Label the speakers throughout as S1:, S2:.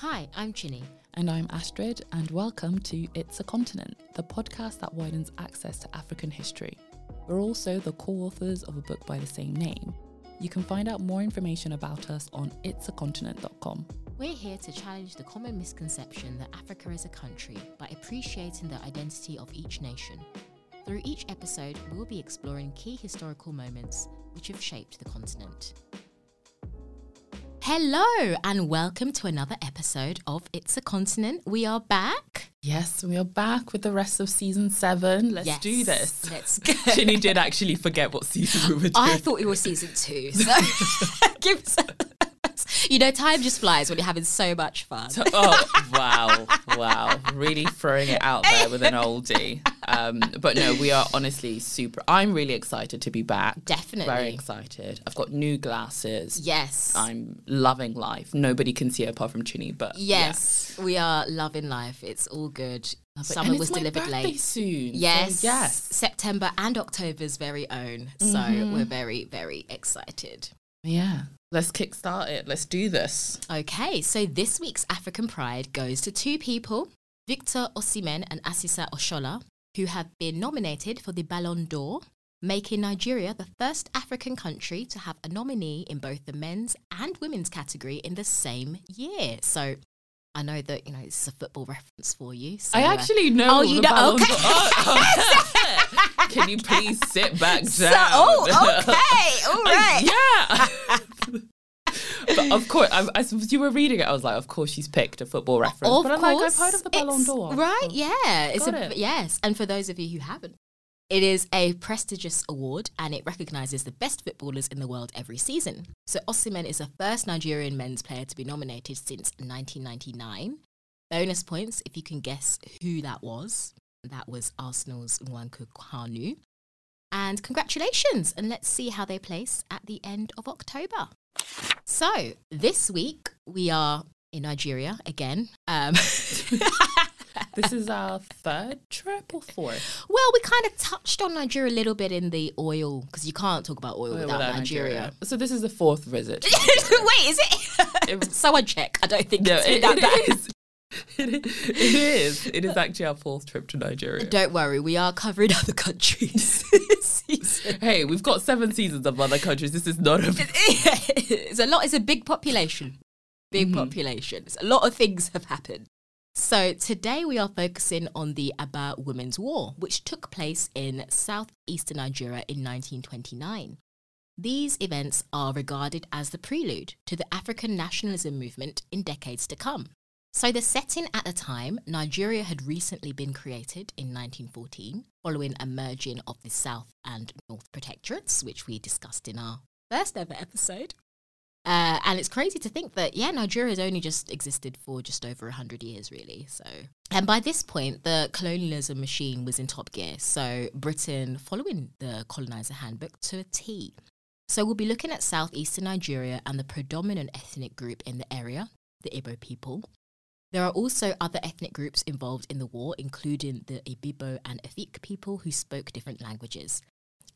S1: Hi, I'm Chinny.
S2: And I'm Astrid, and welcome to It's a Continent, the podcast that widens access to African history. We're also the co authors of a book by the same name. You can find out more information about us on itsacontinent.com.
S1: We're here to challenge the common misconception that Africa is a country by appreciating the identity of each nation. Through each episode, we'll be exploring key historical moments which have shaped the continent. Hello, and welcome to another episode of It's a Continent. We are back.
S2: Yes, we are back with the rest of season seven. Let's
S1: Yes,
S2: do this.
S1: Let's go.
S2: Chinny did actually forget what season we were doing.
S1: I thought it was season two. So give us- you know, time just flies when you're having so much fun.
S2: oh wow, wow! Really throwing it out there with an oldie. Um, but no, we are honestly super. I'm really excited to be back.
S1: Definitely.
S2: very excited. I've got new glasses.
S1: yes.
S2: I'm loving life. Nobody can see it apart from Chinny, but yeah.
S1: Yes, we are loving life. It's all good. Summer was delivered late.
S2: soon. so
S1: Yes,
S2: yes,
S1: September and October's very own. So
S2: Mm-hmm.
S1: we're very, very excited.
S2: yeah. Let's kickstart it. Let's do this.
S1: Okay, so this week's African Pride goes to two people, Victor Osimhen and Asisat Oshoala, who have been nominated for the Ballon d'Or, making Nigeria the first African country to have a nominee in both the men's and women's category in the same year. So I know that, you know, it's a football reference for you. So,
S2: I
S1: uh,
S2: actually know.
S1: Oh, you know- okay.
S2: Oh, Can you please sit back down?
S1: So, oh, okay, all right.
S2: yeah. But of course, I, as you were reading it, I was like, of course, she's picked a football reference.
S1: Of
S2: but I'm like, I've heard of the Ballon d'Or.
S1: Right, yeah. It's
S2: Got
S1: a,
S2: it.
S1: yes. And for those of you who haven't, it is a prestigious award and it recognizes the best footballers in the world every season. So Osimhen is the first Nigerian men's player to be nominated since 1999. Bonus points if you can guess who that was. That was Arsenal's Nwankwo Kanu. And congratulations, and let's see how they place at the end of October. So, this week we are in Nigeria again. Um,
S2: This is our third trip or fourth?
S1: well, we kind of touched on Nigeria a little bit in the oil, because you can't talk about oil without,
S2: Without
S1: Nigeria.
S2: So this is the fourth visit.
S1: Wait, is it? Someone check. I don't think
S2: no, it,
S1: that
S2: it. It is. It is. It is actually our fourth trip to Nigeria.
S1: Don't worry, we are covering other countries.
S2: Hey, we've got seven seasons of other countries. This is not a.
S1: it's a lot. It's a big population. Big
S2: Mm-hmm.
S1: population. It's a lot of things have happened. So today we are focusing on the Aba Women's War, which took place in southeastern Nigeria in 1929. These events are regarded as the prelude to the African nationalism movement in decades to come. So, the setting at the time, Nigeria had recently been created in 1914 following a merging of the South and North protectorates, which we discussed in our first ever episode. Uh, and it's crazy to think that, yeah, Nigeria has only just existed for just over 100 years, really. So, and by this point, the colonialism machine was in top gear. So, Britain following the colonizer handbook to a T. So, we'll be looking at southeastern Nigeria and the predominant ethnic group in the area, the Igbo people. There are also other ethnic groups involved in the war, including the Ibibio and Efik people who spoke different languages.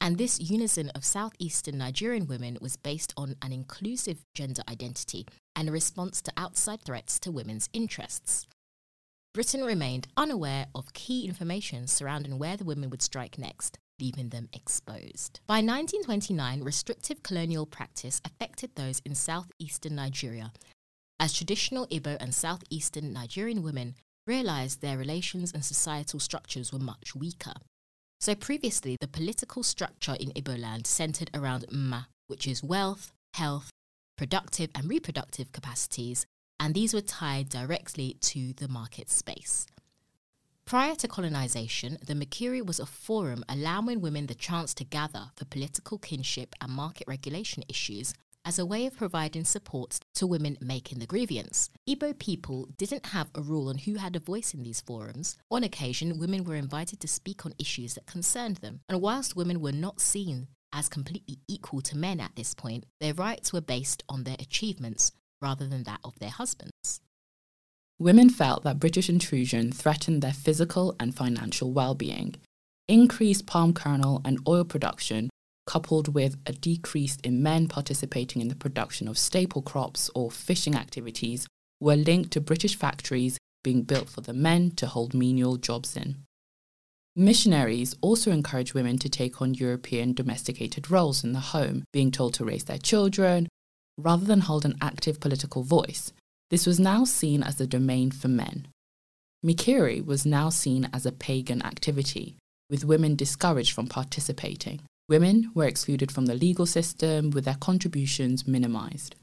S1: And this unison of southeastern Nigerian women was based on an inclusive gender identity and a response to outside threats to women's interests. Britain remained unaware of key information surrounding where the women would strike next, leaving them exposed. By 1929, restrictive colonial practice affected those in southeastern Nigeria, as traditional Igbo and southeastern Nigerian women realized their relations and societal structures were much weaker. So previously, the political structure in Igbo land centered around Mma, which is wealth, health, productive and reproductive capacities, and these were tied directly to the market space. Prior to colonization, the Mikiri was a forum allowing women the chance to gather for political kinship and market regulation issues as a way of providing support to women making the grievance. Igbo people didn't have a rule on who had a voice in these forums. On occasion, women were invited to speak on issues that concerned them, and whilst women were not seen as completely equal to men at this point, their rights were based on their achievements rather than that of their husbands.
S2: Women felt that British intrusion threatened their physical and financial well being. Increased palm kernel and oil production, coupled with a decrease in men participating in the production of staple crops or fishing activities, were linked to British factories being built for the men to hold menial jobs in. Missionaries also encouraged women to take on European domesticated roles in the home, being told to raise their children, rather than hold an active political voice. This was now seen as a domain for men. Mikiri was now seen as a pagan activity, with women discouraged from participating. Women were excluded from the legal system, with their contributions minimized.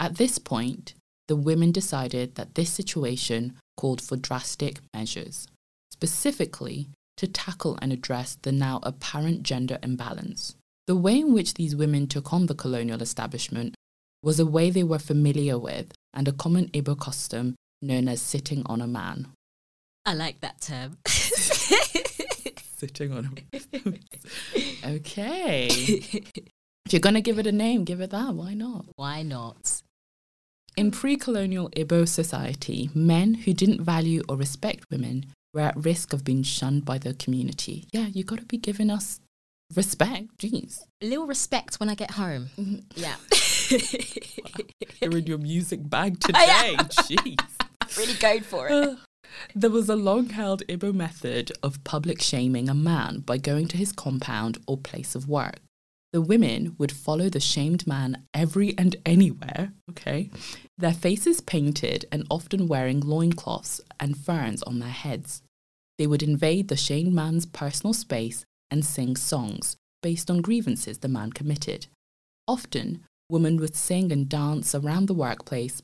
S2: At this point, the women decided that this situation called for drastic measures. Specifically, to tackle and address the now apparent gender imbalance. The way in which these women took on the colonial establishment was a way they were familiar with and a common Igbo custom known as sitting on a man.
S1: I like that term.
S2: sitting on a okay. if you're going to give it a name, give it that. Why not?
S1: Why not?
S2: In pre colonial Ibo society, men who didn't value or respect women were at risk of being shunned by the community. Yeah, you got to be giving us respect. Jeez.
S1: A little respect when I get home.
S2: Mhm.
S1: Yeah.
S2: You're in your music bag today. Jeez.
S1: really going for it.
S2: There was a long held Igbo method of public shaming a man by going to his compound or place of work. The women would follow the shamed man every and anywhere, okay? Their faces painted and often wearing loincloths and ferns on their heads. They would invade the shamed man's personal space and sing songs based on grievances the man committed. Often, women would sing and dance around the workplace,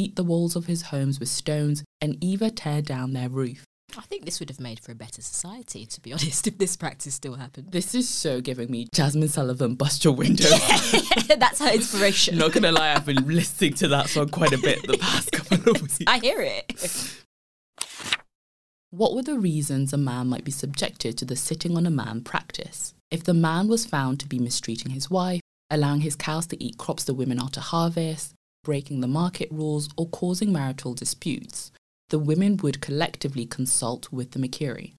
S2: beat the walls of his homes with stones, and even tear down their roof.
S1: I think this would have made for a better society, to be honest, if this practice still happened.
S2: This is so giving me Jazmine Sullivan, Bust Your Window.
S1: That's her inspiration.
S2: Not gonna lie, I've been listening to that song quite a bit the past couple of weeks.
S1: I hear it.
S2: What were the reasons a man might be subjected to the sitting on a man practice? If the man was found to be mistreating his wife, allowing his cows to eat crops the women are to harvest, breaking the market rules, or causing marital disputes, the women would collectively consult with the Mikiri.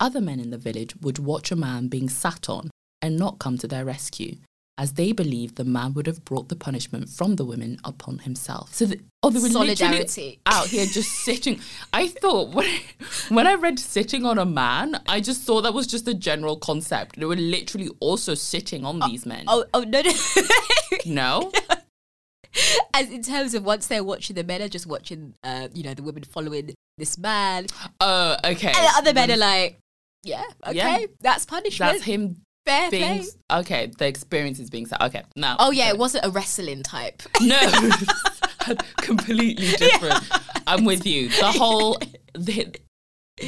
S2: Other men in the village would watch a man being sat on and not come to their rescue, as they believed the man would have brought the punishment from the women upon himself. So, the, oh, they were literally
S1: Solidarity.
S2: out here just sitting. I thought when I, when I read sitting on a man, I just thought that was just a general concept. They were literally also sitting on oh, these men.
S1: Oh, oh no, no.
S2: No,
S1: As in terms of once they're watching, the men are just watching, uh, you know, the women following this man.
S2: oh, okay.
S1: And the other men are like, yeah, okay,
S2: Yeah.
S1: that's punishment.
S2: That's him
S1: Fair
S2: being
S1: play.
S2: okay. The experience is being said. Okay, now.
S1: Oh, yeah, it wasn't a wrestling type.
S2: No, completely different. I'm with you. The whole the,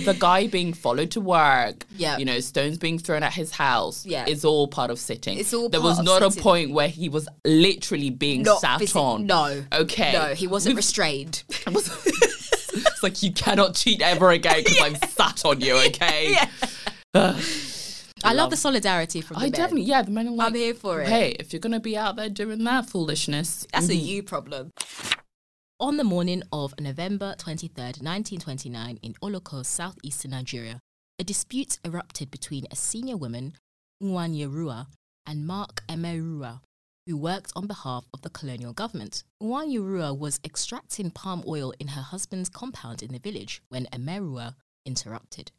S2: the guy being followed to work,
S1: Yeah.
S2: you know, stones being thrown at his house,
S1: Yeah.
S2: is all part of sitting.
S1: It's all
S2: there
S1: part
S2: was
S1: of
S2: not a point where he was literally being
S1: Not
S2: sat
S1: physic-
S2: on.
S1: No.
S2: Okay.
S1: No, he wasn't
S2: We've-
S1: restrained.
S2: It's like you cannot cheat ever again because I'm sat on you. Okay. Ugh.
S1: I love
S2: Love-
S1: the solidarity from the
S2: I
S1: men.
S2: definitely, yeah. The men are like,
S1: I'm here for it.
S2: Hey, if you're gonna be out there doing that foolishness,
S1: That's a
S2: mhm.
S1: you problem. On the morning of November 23rd, 1929, in Oloko, southeastern Nigeria, a dispute erupted between a senior woman, Nwanyeruwa, and Mark Emeruwa, who worked on behalf of the colonial government. Nwanyeruwa was extracting palm oil in her husband's compound in the village when Emeruwa interrupted.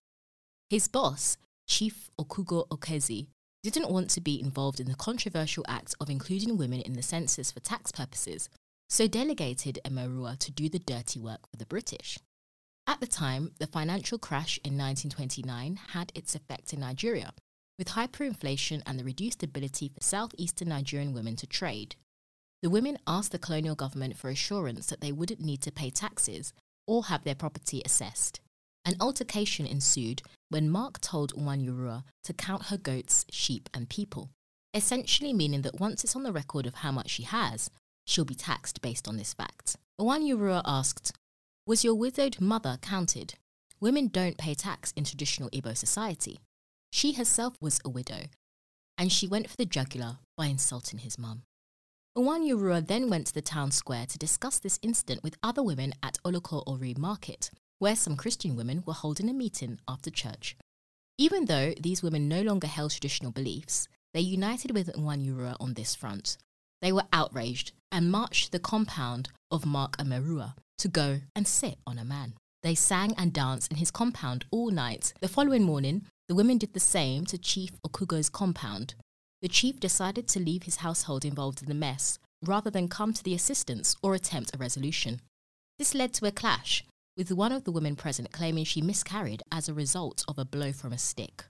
S1: His boss, Chief Okugo Okezi, didn't want to be involved in the controversial act of including women in the census for tax purposes, so delegated Emeruwa to do the dirty work for the British. At the time, the financial crash in 1929 had its effect in Nigeria, with hyperinflation and the reduced ability for southeastern Nigerian women to trade. The women asked the colonial government for assurance that they wouldn't need to pay taxes or have their property assessed. An altercation ensued when Mark told Nwanyeruwa to count her goats, sheep, and people. essentially meaning that once it's on the record of how much she has, she'll be taxed based on this fact. Nwanyeruwa asked, Was your widowed mother counted? Women don't pay tax in traditional Igbo society. She herself was a widow, and she went for the jugular by insulting his mum. Nwanyeruwa then went to the town square to discuss this incident with other women at Oloko Ori Market, where some Christian women were holding a meeting after church. Even though these women no longer held traditional beliefs, they united with Nwanyeruwa on this front. They were outraged and marched to the compound of Mark Emeruwa to go and sit on a man. They sang and danced in his compound all night. The following morning, the women did the same to Chief Okugo's compound. The chief decided to leave his household involved in the mess rather than come to the assistance or attempt a resolution. This led to a clash, with one of the women present claiming she miscarried as a result of a blow from a stick.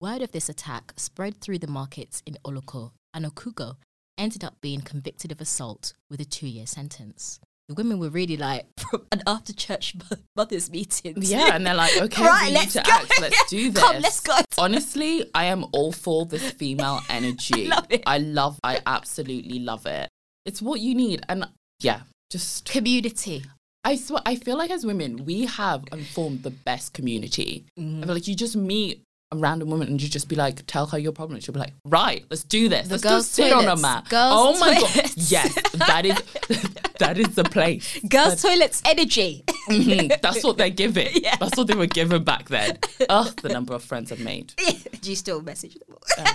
S1: Word of this attack spread through the markets in Oloko, and Okugo ended up being convicted of assault with a two year sentence. The women were really like from an after church mothers meeting.
S2: Yeah, and they're like, okay,
S1: Right,
S2: we
S1: let's
S2: need to
S1: go.
S2: act. Let's do this.
S1: Come, let's go.
S2: Honestly, I am all for this female energy.
S1: Love it.
S2: I love. I absolutely love it. It's what you need, and yeah, just
S1: Community.
S2: I swear, I feel like as women, we have formed the best community.
S1: Mm-hmm.
S2: I feel like you just meet a random woman and you just be like, tell her your problem. She'll be like, right, let's do this.
S1: The
S2: let's go sit on a
S1: toilets.
S2: mat.
S1: Girls'
S2: oh my god, yes, that is that is the place.
S1: Girls' toilets energy.
S2: Mhm, That's what they're giving.
S1: Yeah.
S2: That's what they were given back then. Oh, the number of friends I've made.
S1: Do you still message them?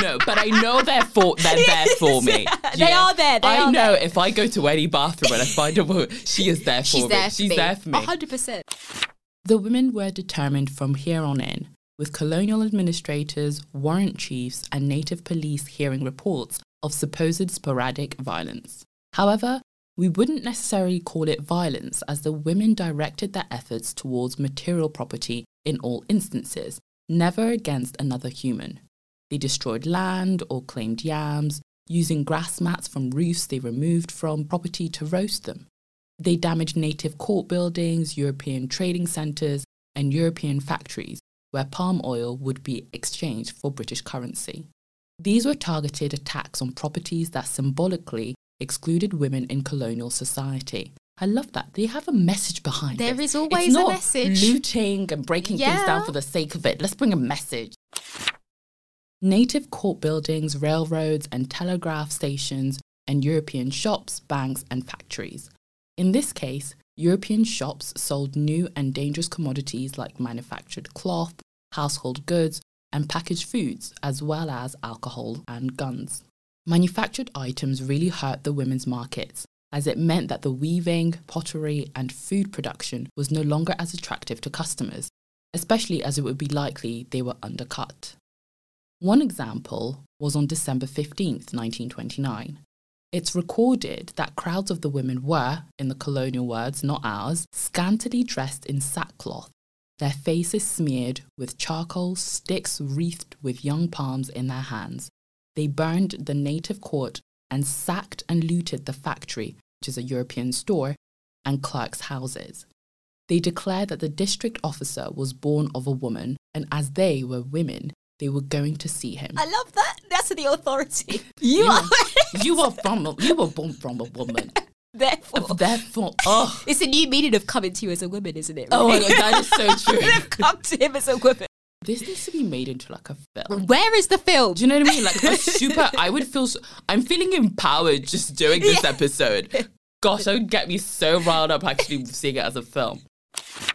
S2: No, but I know they're for they're there for me.
S1: They are there, they
S2: I
S1: are
S2: know if I go to any bathroom and I find a woman, she is there for
S1: She's
S2: me.
S1: there for
S2: She's
S1: me.
S2: there for me.
S1: 100%.
S2: The women were determined from here on in, with colonial administrators, warrant chiefs, and native police hearing reports of supposed sporadic violence. However, we wouldn't necessarily call it violence as the women directed their efforts towards material property in all instances, never against another human. They destroyed land or claimed yams, using grass mats from roofs they removed from property to roast them. They damaged native court buildings, European trading centres, and European factories where palm oil would be exchanged for British currency. These were targeted attacks on properties that symbolically excluded women in colonial society. I love that. They have a message behind
S1: There
S2: it.
S1: is always
S2: it's
S1: a
S2: not
S1: message.
S2: Looting and breaking things down for the sake of it. Let's bring a message. Native court buildings, railroads, and telegraph stations, and European shops, banks, and factories. In this case, European shops sold new and dangerous commodities like manufactured cloth, household goods, and packaged foods, as well as alcohol and guns. Manufactured items really hurt the women's markets, as it meant that the weaving, pottery, and food production was no longer as attractive to customers, especially as it would be likely they were undercut. One example was on December 15th, 1929. It's recorded that crowds of the women were, in the colonial words, not ours, scantily dressed in sackcloth, their faces smeared with charcoal, sticks wreathed with young palms in their hands. They burned the native court and sacked and looted the factory, which is a European store, and clerks' houses. They declared that the district officer was born of a woman, and as they were women, they were going to see him.
S1: I love that. That's the authority. You, are.
S2: you were from a, you were born from a woman.
S1: Therefore, uh,
S2: Therefore, oh,
S1: it's a new meaning of coming to you as a woman, isn't it?
S2: oh my god, that is so true.
S1: They've come to him as a woman.
S2: This needs to be made into like a film.
S1: Where is the film?
S2: Do you know what I mean? Like a super. I would feel. So, I'm feeling empowered just doing this episode. Gosh, that would get me so riled up actually seeing it as a film.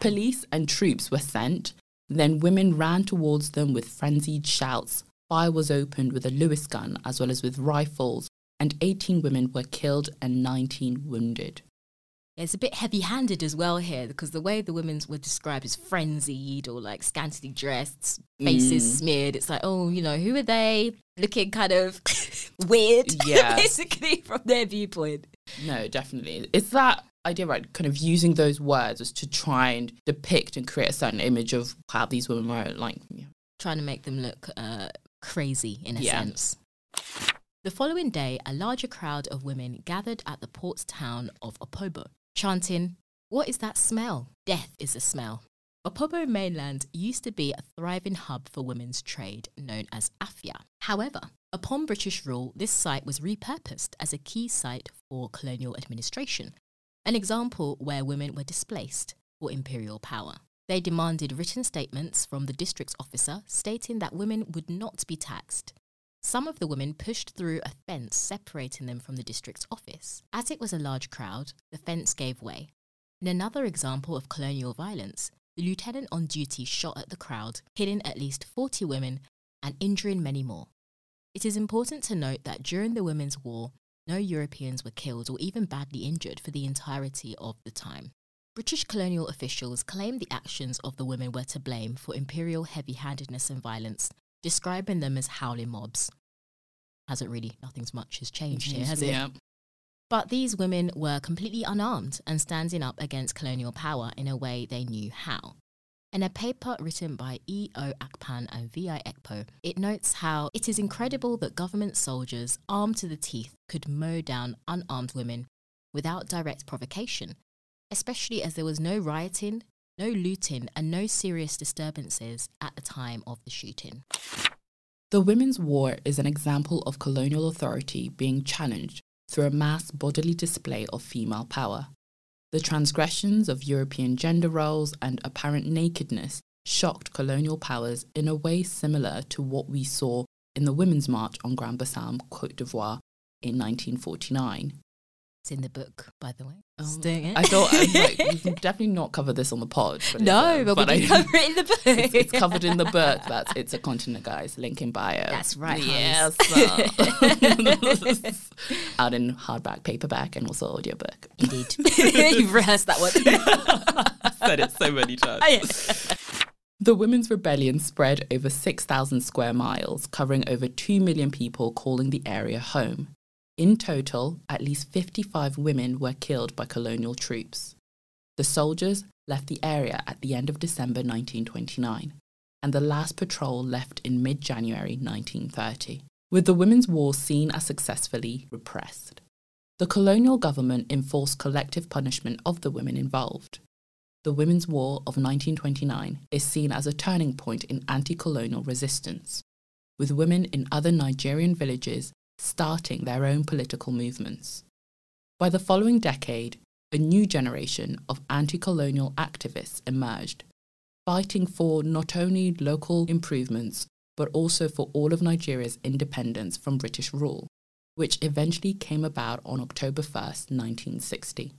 S2: Police and troops were sent. Then women ran towards them with frenzied shouts. Fire was opened with a Lewis gun as well as with rifles, and 18 women were killed and 19 wounded.
S1: It's a bit heavy handed as well here because the way the women were described is frenzied or like scantily dressed, faces
S2: Mm.
S1: smeared. It's like, oh, you know, who are they? Looking kind of weird,
S2: Yeah.
S1: basically, from their viewpoint.
S2: No, definitely. It's that idea, right? Kind of using those words as to try and depict and create a certain image of how these women were like. yeah.
S1: Trying to make them look uh, crazy in a
S2: Yeah.
S1: sense. The following day, a larger crowd of women gathered at the port town of Opobo, chanting, What is that smell? Death is a smell. Opobo mainland used to be a thriving hub for women's trade known as Afia. However, upon British rule, this site was repurposed as a key site for colonial administration, an example where women were displaced for imperial power. They demanded written statements from the district's officer stating that women would not be taxed. Some of the women pushed through a fence separating them from the district's office. As it was a large crowd, the fence gave way. In another example of colonial violence, the lieutenant on duty shot at the crowd, killing at least 40 women and injuring many more. It is important to note that during the Women's War, no Europeans were killed or even badly injured for the entirety of the time. British colonial officials claimed the actions of the women were to blame for imperial heavy handedness and violence, describing them as howling mobs. Hasn't really, nothing's much has changed here, has it?
S2: Yeah.
S1: But these women were completely unarmed and standing up against colonial power in a way they knew how. In a paper written by E.O. Akpan and V.I. Ekpo, it notes how it is incredible that government soldiers armed to the teeth could mow down unarmed women without direct provocation, especially as there was no rioting, no looting, and no serious disturbances at the time of the shooting.
S2: The Women's War is an example of colonial authority being challenged through a mass bodily display of female power. The transgressions of European gender roles and apparent nakedness shocked colonial powers in a way similar to what we saw in the Women's March on Grand Bassam, Cote d'Ivoire in 1949.
S1: It's in the book, by the way.
S2: Oh,
S1: it.
S2: I thought I like, we can definitely not cover this on the pod. But
S1: no,
S2: it's, uh,
S1: but, we
S2: I-
S1: cover it in the book.
S2: it's, it's covered in the book. That's it's a continent, guys. Link in bio.
S1: That's right,
S2: Yes. Out in hardback, paperback, and also audiobook.
S1: Indeed. You've rehearsed that one.
S2: Said it so many times. The women's rebellion spread over 6,000 square miles, covering over 2 million people, calling the area home. In total, at least 55 women were killed by colonial troops. The soldiers left the area at the end of December 1929, and the last patrol left in mid January 1930, with the Women's War seen as successfully repressed. The colonial government enforced collective punishment of the women involved. The Women's War of 1929 is seen as a turning point in anti colonial resistance, with women in other Nigerian villages starting their own political movements. By the following decade, a new generation of anti colonial activists emerged, fighting for not only local improvements, but also for all of Nigeria's independence from British rule, which eventually came about on October 1st, 1960.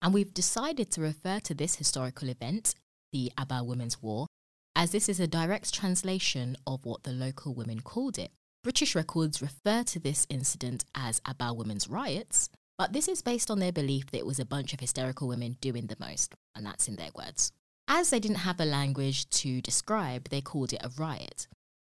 S1: And we've decided to refer to this historical event, the Aba Women's War, as this is a direct translation of what the local women called it. British records refer to this incident as Aba Women's Riots, but this is based on their belief that it was a bunch of hysterical women doing the most, and that's in their words. As they didn't have a language to describe, they called it a riot.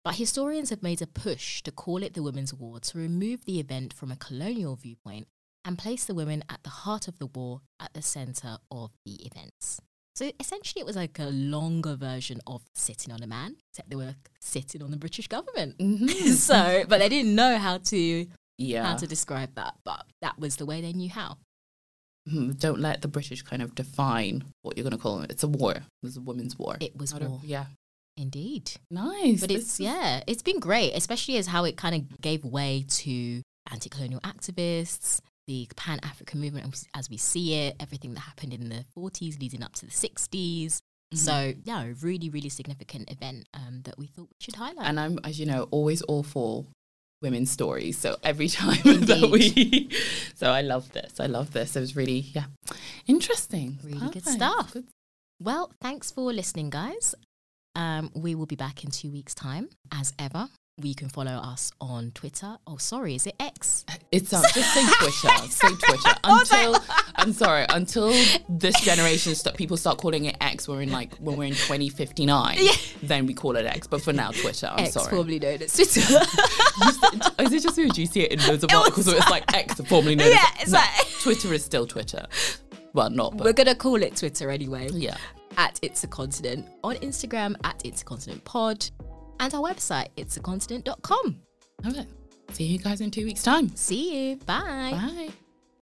S1: But historians have made a push to call it the Women's War to remove the event from a colonial viewpoint and place the women at the heart of the war at the centre of the events. So essentially, it was like a longer version of sitting on a man, except they were sitting on the British government. so, but they didn't know how to
S2: yeah.
S1: how to describe that, but that was the way they knew how.
S2: Mhm, Don't let the British kind of define what you're going to call it. It's a war. It was a women's war.
S1: It was war,
S2: Yeah.
S1: indeed.
S2: Nice.
S1: But it's yeah, it's been great, especially as how it kind of gave way to anti-colonial activists, the Pan African movement as- we see it, everything that happened in the 40s leading up to the 60s.
S2: Mm-hmm.
S1: So yeah, a really, really significant event um, that we thought we should highlight.
S2: And I'm, as you know, always all for women's stories. So every time that we, so I love this. I love this. It was really, yeah, interesting.
S1: Really good stuff.
S2: Good.
S1: well, thanks for listening, guys. Um, we will be back in two weeks' time, as ever. You can follow us on Twitter. Oh, sorry, is it X?
S2: It's uh, just say Twitter. say Twitter until I'm sorry until this generation st- people start calling it X. We're in like when we're in 2059. Yeah. Then we call it X. But for now, Twitter. I'm
S1: X,
S2: sorry.
S1: formerly known as Twitter.
S2: Is it just? Do you see it in loads of articles where it's like X, formerly known
S1: Yeah,
S2: as
S1: it's
S2: No,
S1: like-
S2: Twitter is still Twitter. Well, not, but
S1: We're gonna call it Twitter anyway.
S2: yeah.
S1: At It's a Continent. On Instagram at It's a Continent Pod. And our website, it'sacontinent.com.
S2: All right. See you guys in two weeks' time.
S1: See you. Bye.
S2: Bye.